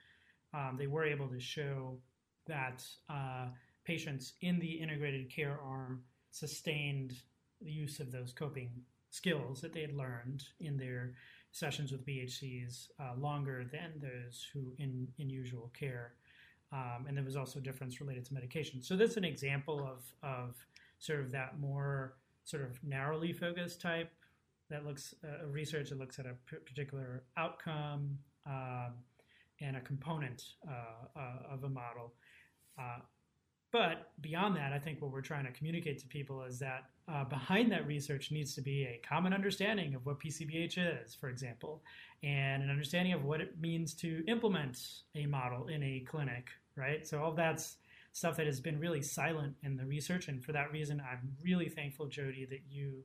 um, they were able to show that uh, patients in the integrated care arm sustained the use of those coping skills that they had learned in their sessions with BHCs uh, longer than those who in, in usual care. Um, and there was also a difference related to medication. So that's an example of, of sort of that more sort of narrowly focused type that looks uh, research that looks at a particular outcome um, and a component uh, uh, of a model. Uh, but beyond that, I think what we're trying to communicate to people is that uh, behind that research needs to be a common understanding of what PCBH is, for example, and an understanding of what it means to implement a model in a clinic, right? So all that's stuff that has been really silent in the research, and for that reason, I'm really thankful, Jodi, that you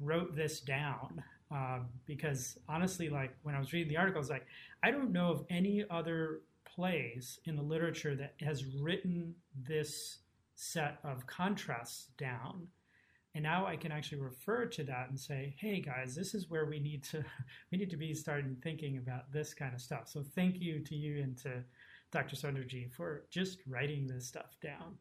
wrote this down um, because honestly, like when I was reading the article, I was like, I don't know of any other plays in the literature that has written this set of contrasts down. And now I can actually refer to that and say, hey guys, this is where we need to we need to be starting thinking about this kind of stuff. So thank you to you and to Dr. Sunderji for just writing this stuff down.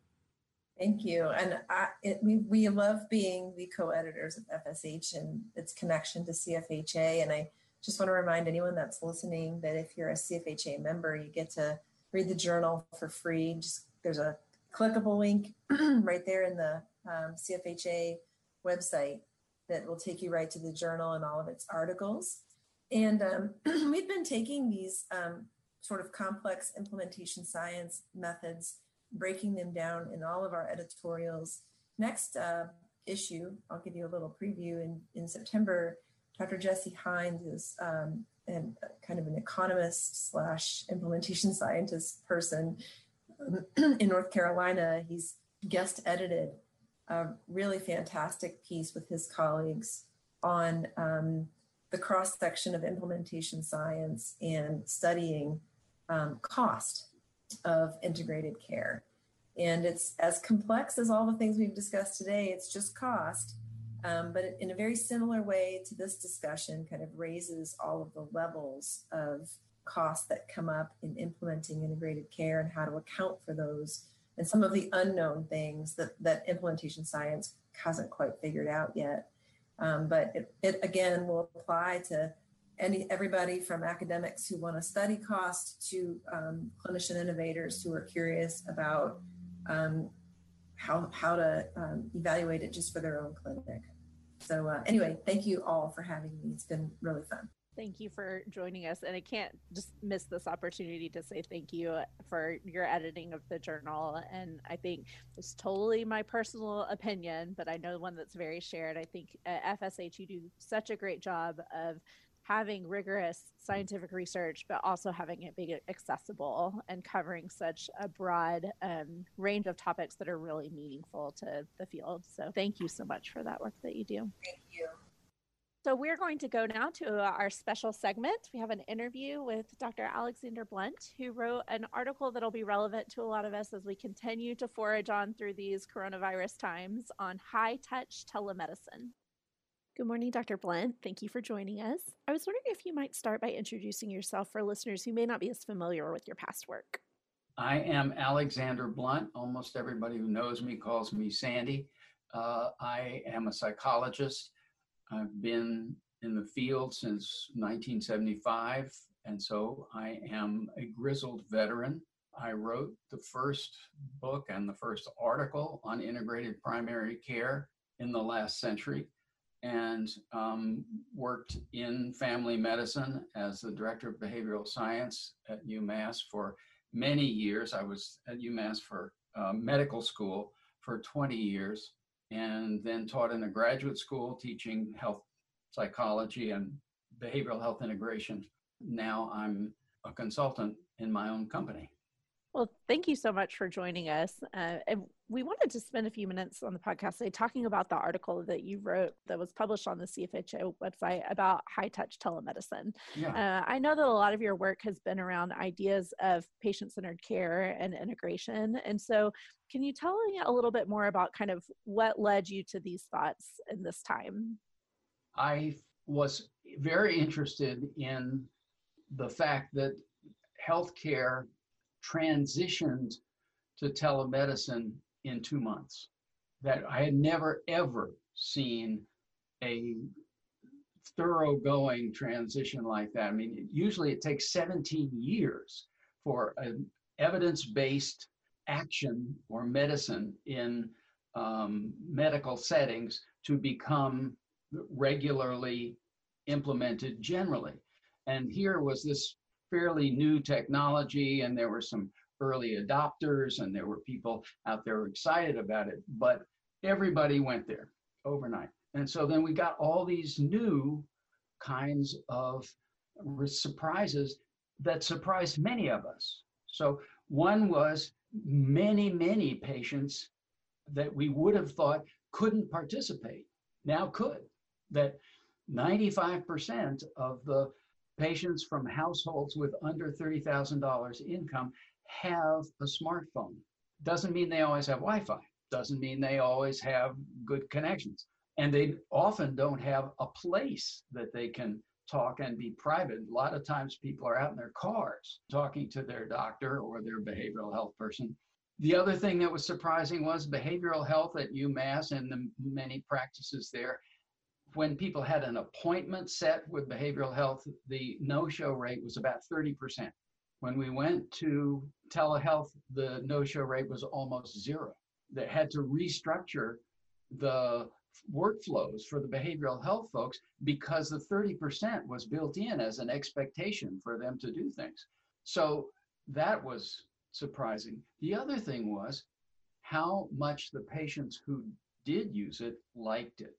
Thank you. And I, it, we, we love being the co-editors of FSH and its connection to CFHA. And I just want to remind anyone that's listening that if you're a CFHA member, you get to read the journal for free. Just there's a clickable link right there in the um, CFHA website that will take you right to the journal and all of its articles. And um, we've been taking these um, sort of complex implementation science methods, breaking them down in all of our editorials. Next uh, issue, I'll give you a little preview in, in September. Dr. Jesse Hinde is um, and kind of an economist slash implementation scientist person in North Carolina. He's guest edited a really fantastic piece with his colleagues on um, the cross section of implementation science and studying um, cost of integrated care. And it's as complex as all the things we've discussed today. It's just cost, um, but in a very similar way to this discussion, kind of raises all of the levels of costs that come up in implementing integrated care and how to account for those and some of the unknown things that, that implementation science hasn't quite figured out yet. Um, but it, it again will apply to any everybody from academics who want to study cost to um, clinician innovators who are curious about um, how how to um, evaluate it just for their own clinic. So uh, anyway, thank you all for having me. It's been really fun. Thank you for joining us. And I can't just miss this opportunity to say thank you for your editing of the journal. And I think it's totally my personal opinion, but I know one that's very shared. I think at FSH, you do such a great job of having rigorous scientific research, but also having it be accessible and covering such a broad um, range of topics that are really meaningful to the field. So, thank you so much for that work that you do. Thank you. So, we're going to go now to our special segment. We have an interview with Dr. Alexander Blount, who wrote an article that'll be relevant to a lot of us as we continue to forage on through these coronavirus times on high touch telemedicine. Good morning, Dr. Blount. Thank you for joining us. I was wondering if you might start by introducing yourself for listeners who may not be as familiar with your past work. I am Alexander Blount. Almost everybody who knows me calls me Sandy. Uh, I am a psychologist. I've been in the field since 1975, and so I am a grizzled veteran. I wrote the first book and the first article on integrated primary care in the last century and um, worked in family medicine as the director of behavioral science at UMass for many years. I was at UMass for uh, medical school for 20 years and then taught in a graduate school teaching health psychology and behavioral health integration. Now I'm a consultant in my own company. Well, thank you so much for joining us. Uh, and we wanted to spend a few minutes on the podcast today talking about the article that you wrote that was published on the CFHA website about high touch telemedicine. Yeah. Uh, I know that a lot of your work has been around ideas of patient centered care and integration. And so, can you tell me a little bit more about kind of what led you to these thoughts in this time? I was very interested in the fact that healthcare transitioned to telemedicine in two months. That I had never ever seen a thoroughgoing transition like that. I mean, usually it takes 17 years for an evidence based action or medicine in um, medical settings to become regularly implemented generally. And here was this fairly new technology, and there were some early adopters, and there were people out there excited about it, but everybody went there overnight. And so then we got all these new kinds of surprises that surprised many of us. So one was many, many patients that we would have thought couldn't participate now could. That 95% of the patients from households with under $30,000 income have a smartphone. Doesn't mean they always have Wi Fi, doesn't mean they always have good connections. And they often don't have a place that they can talk and be private. A lot of times people are out in their cars talking to their doctor or their behavioral health person. The other thing that was surprising was behavioral health at UMass and the many practices there. When people had an appointment set with behavioral health, the no show rate was about 30%. When we went to telehealth, the no show rate was almost zero. They had to restructure the workflows for the behavioral health folks because the 30% was built in as an expectation for them to do things. So that was surprising. The other thing was how much the patients who did use it liked it.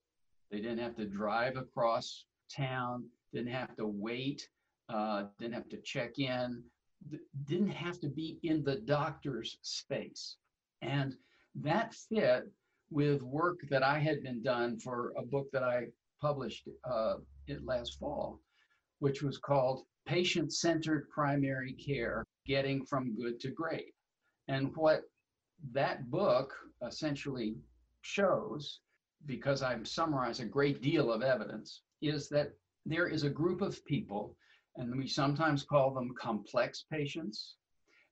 They didn't have to drive across town, didn't have to wait, uh, didn't have to check in, didn't have to be in the doctor's space. And that fit with work that I had been done for a book that I published uh, last fall, which was called Patient Centered Primary Care Getting from Good to Great. And what that book essentially shows, because I summarize a great deal of evidence, is that there is a group of people, and we sometimes call them complex patients,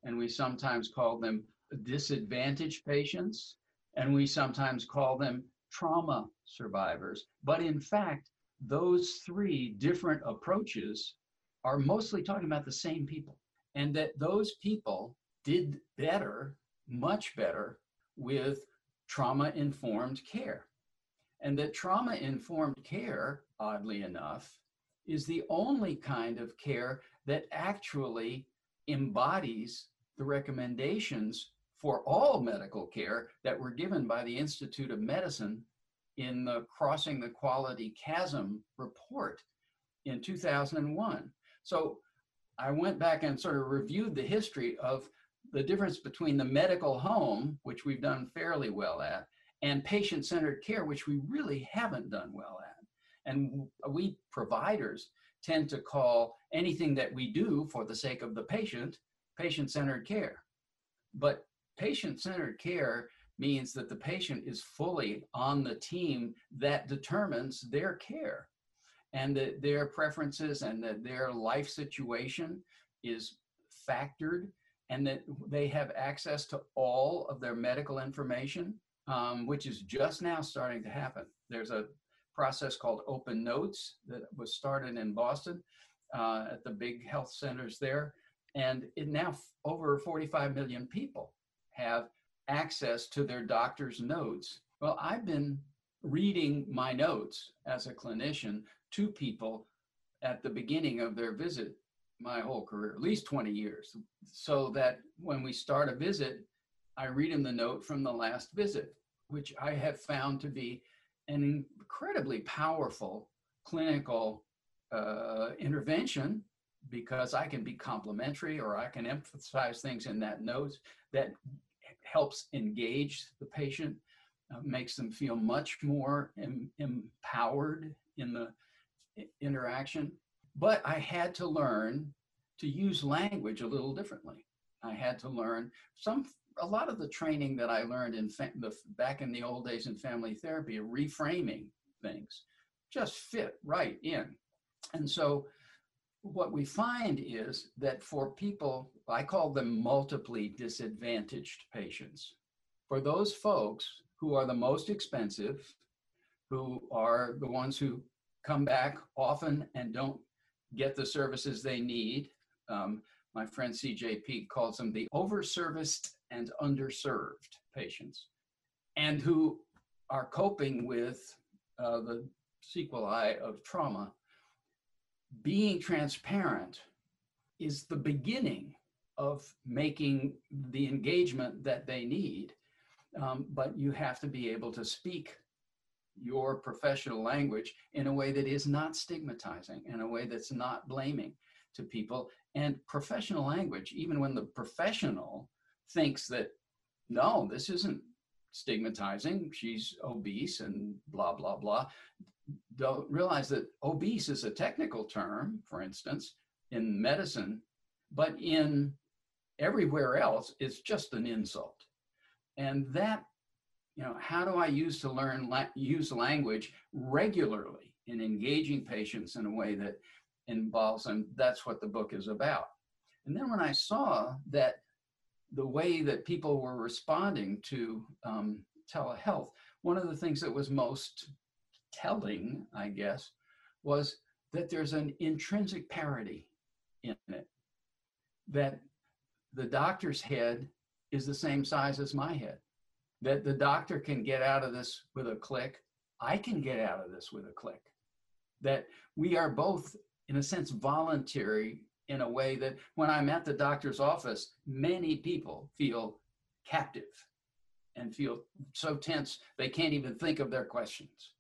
and we sometimes call them disadvantaged patients, and we sometimes call them trauma survivors. But in fact, those three different approaches are mostly talking about the same people, and that those people did better, much better, with trauma informed care. And that trauma informed care, oddly enough, is the only kind of care that actually embodies the recommendations for all medical care that were given by the Institute of Medicine in the Crossing the Quality Chasm report in 2001. So I went back and sort of reviewed the history of the difference between the medical home, which we've done fairly well at, and patient centered care, which we really haven't done well at. And we providers tend to call anything that we do for the sake of the patient patient centered care. But patient centered care means that the patient is fully on the team that determines their care and that their preferences and that their life situation is factored and that they have access to all of their medical information, um, which is just now starting to happen. There's a process called Open Notes that was started in Boston uh, at the big health centers there. And it now over 45 million people have access to their doctor's notes. Well, I've been reading my notes as a clinician to people at the beginning of their visit my whole career, at least 20 years, so that when we start a visit, I read them the note from the last visit, which I have found to be an incredibly powerful clinical uh, intervention because I can be complimentary or I can emphasize things in that note that helps engage the patient, uh, makes them feel much more em- empowered in the interaction. But I had to learn to use language a little differently. I had to learn some a lot of the training that I learned in the back in the old days in family therapy, reframing things, just fit right in. And so what we find is that for people, I call them multiply disadvantaged patients, for those folks who are the most expensive, who are the ones who come back often and don't get the services they need. Um, my friend CJ Peek calls them the overserviced and underserved patients, and who are coping with uh, the sequelae of trauma. Being transparent is the beginning of making the engagement that they need. Um, but you have to be able to speak your professional language in a way that is not stigmatizing, in a way that's not blaming to people. And professional language, even when the professional thinks that, no, this isn't stigmatizing, she's obese and blah, blah, blah, don't realize that obese is a technical term, for instance, in medicine, but in everywhere else, it's just an insult. And that you know, how do I use to learn la- use language regularly in engaging patients in a way that involves them? That's what the book is about. And then when I saw that the way that people were responding to um, telehealth, one of the things that was most telling, I guess, was that there's an intrinsic parity in it. That the doctor's head is the same size as my head that the doctor can get out of this with a click. I can get out of this with a click. That we are both, in a sense, voluntary in a way that when I'm at the doctor's office, many people feel captive and feel so tense they can't even think of their questions.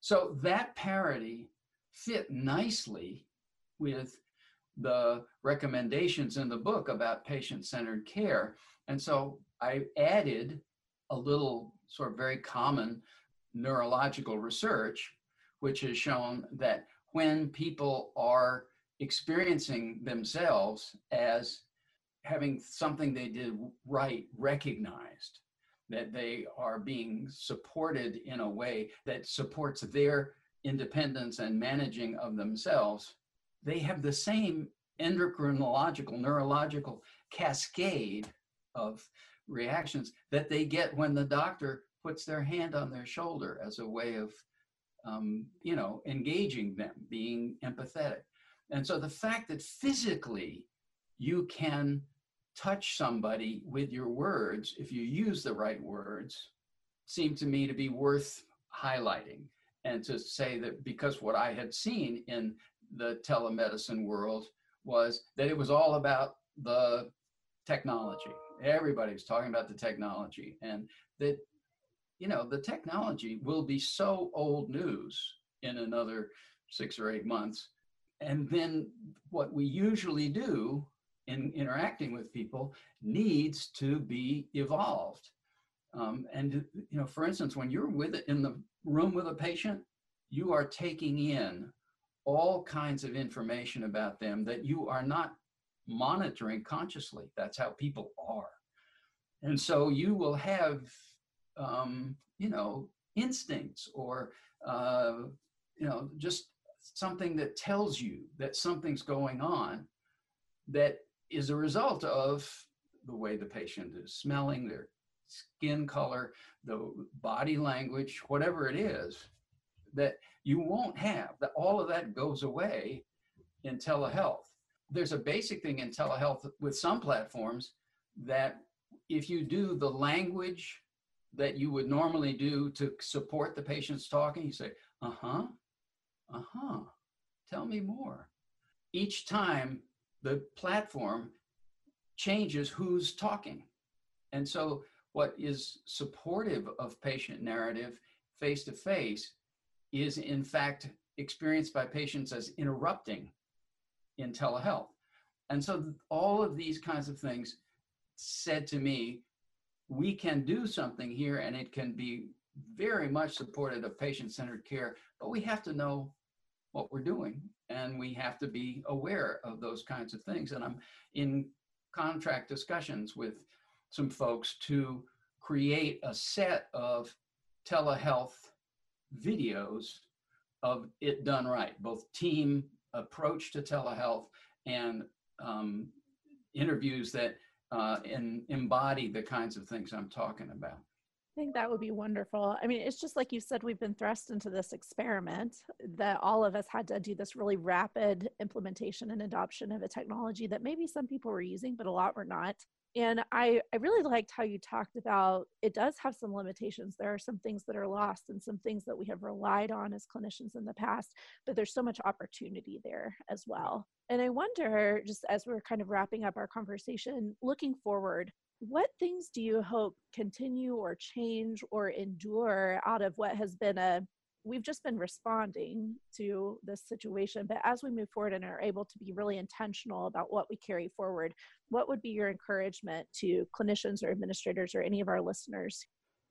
So that parity fit nicely with the recommendations in the book about patient centered care. And so I added a little sort of very common neurological research, which has shown that when people are experiencing themselves as having something they did right recognized, that they are being supported in a way that supports their independence and managing of themselves, they have the same endocrinological, neurological cascade of reactions that they get when the doctor puts their hand on their shoulder as a way of um, you know engaging them being empathetic and so the fact that physically you can touch somebody with your words if you use the right words seemed to me to be worth highlighting. And to say that because what i had seen in the telemedicine world was that it was all about the technology. Everybody's talking about the technology and that you know the technology will be so old news in another six or eight months and then what we usually do in interacting with people needs to be evolved um, and you know for instance when you're with it in the room with a patient you are taking in all kinds of information about them that you are not monitoring consciously. That's how people are. And so you will have, um, you know, instincts or, uh, you know, just something that tells you that something's going on that is a result of the way the patient is smelling, their skin color, the body language, whatever it is, that you won't have. That all of that goes away in telehealth there's a basic thing in telehealth with some platforms that if you do the language that you would normally do to support the patient's talking, you say, uh huh, uh huh, tell me more. Each time the platform changes who's talking. And so, what is supportive of patient narrative face to face is, in fact, experienced by patients as interrupting in telehealth. And so all of these kinds of things said to me, we can do something here and it can be very much supported of patient-centered care, but we have to know what we're doing and we have to be aware of those kinds of things. And I'm in contract discussions with some folks to create a set of telehealth videos of it done right, both team approach to telehealth and um, interviews that uh, in, embody the kinds of things I'm talking about. I think that would be wonderful. I mean, it's just like you said, we've been thrust into this experiment that all of us had to do this really rapid implementation and adoption of a technology that maybe some people were using, but a lot were not. And I, I really liked how you talked about it does have some limitations. There are some things that are lost and some things that we have relied on as clinicians in the past, but there's so much opportunity there as well. And I wonder, just as we're kind of wrapping up our conversation, looking forward, what things do you hope continue or change or endure out of what has been a we've just been responding to this situation but as we move forward and are able to be really intentional about what we carry forward what would be your encouragement to clinicians or administrators or any of our listeners?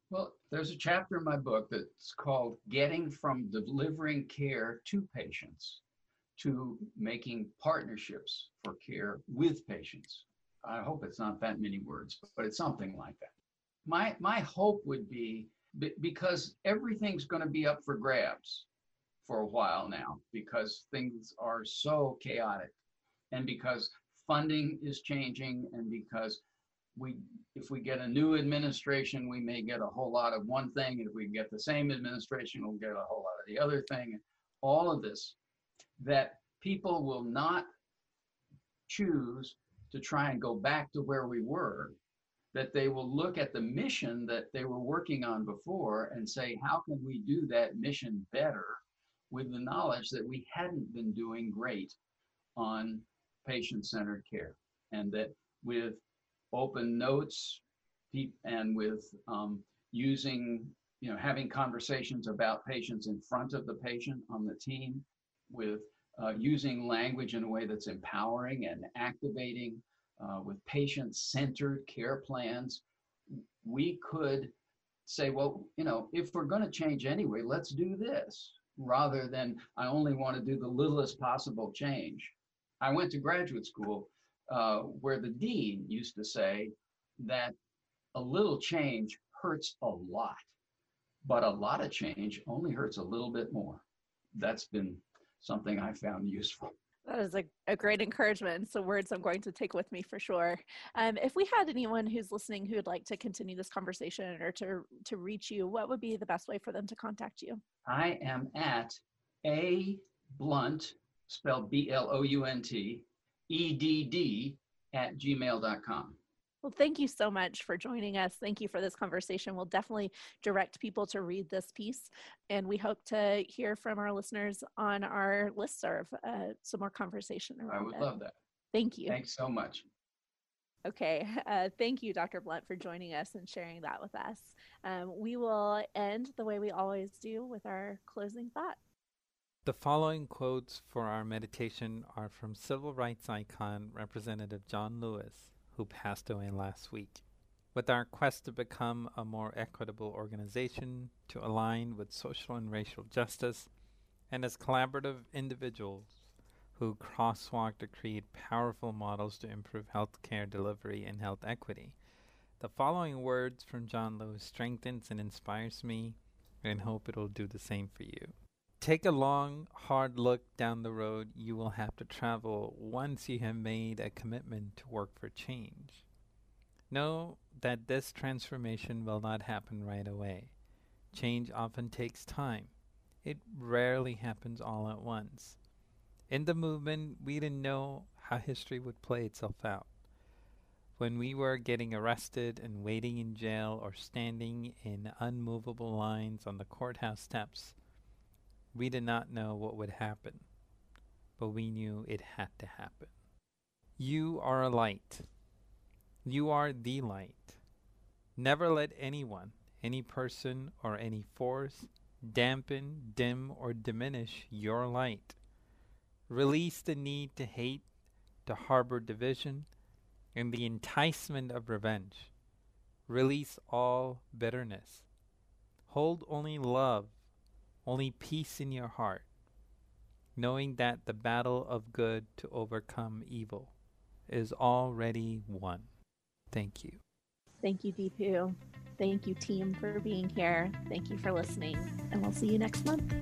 Well there's a chapter in my book that's called getting from delivering care to patients to making partnerships for care with patients I hope it's not that many words, but it's something like that. My my hope would be because everything's going to be up for grabs for a while now because things are so chaotic and because funding is changing and because we if we get a new administration we may get a whole lot of one thing and if we get the same administration we'll get a whole lot of the other thing all of this that people will not choose to try and go back to where we were, that they will look at the mission that they were working on before and say, how can we do that mission better with the knowledge that we hadn't been doing great on patient centered care? And that with open notes and with um, using, you know, having conversations about patients in front of the patient on the team, with uh, using language in a way that's empowering and activating uh, with patient centered care plans, we could say, well, you know, if we're going to change anyway, let's do this rather than I only want to do the littlest possible change. I went to graduate school uh, where the dean used to say that a little change hurts a lot, but a lot of change only hurts a little bit more. That's been something I found useful. That is a, a great encouragement. So words I'm going to take with me for sure. Um, if we had anyone who's listening who would like to continue this conversation or to to reach you, what would be the best way for them to contact you? I am at a Blount, spelled B L O U N T, E D D at gmail.com. Well, thank you so much for joining us. Thank you for this conversation. We'll definitely direct people to read this piece, and we hope to hear from our listeners on our listserv uh, some more conversation around I would it. love that. Thank you. Thanks so much. Okay, uh, thank you, Dr. Blount, for joining us and sharing that with us. Um, we will end the way we always do with our closing thought. The following quotes for our meditation are from civil rights icon Representative John Lewis who passed away last week. With our quest to become a more equitable organization, to align with social and racial justice, and as collaborative individuals who crosswalk to create powerful models to improve healthcare delivery and health equity. The following words from John Lewis strengthens and inspires me and hope it'll do the same for you. Take a long, hard look down the road you will have to travel once you have made a commitment to work for change. Know that this transformation will not happen right away. Change often takes time. It rarely happens all at once. In the movement, we didn't know how history would play itself out. When we were getting arrested and waiting in jail or standing in unmovable lines on the courthouse steps, we did not know what would happen, but we knew it had to happen. You are a light. You are the light. Never let anyone, any person, or any force dampen, dim, or diminish your light. Release the need to hate, to harbor division, and the enticement of revenge. Release all bitterness. Hold only love only peace in your heart, knowing that the battle of good to overcome evil is already won. Thank you. Thank you, Deepu. Thank you, team, for being here. Thank you for listening, and we'll see you next month.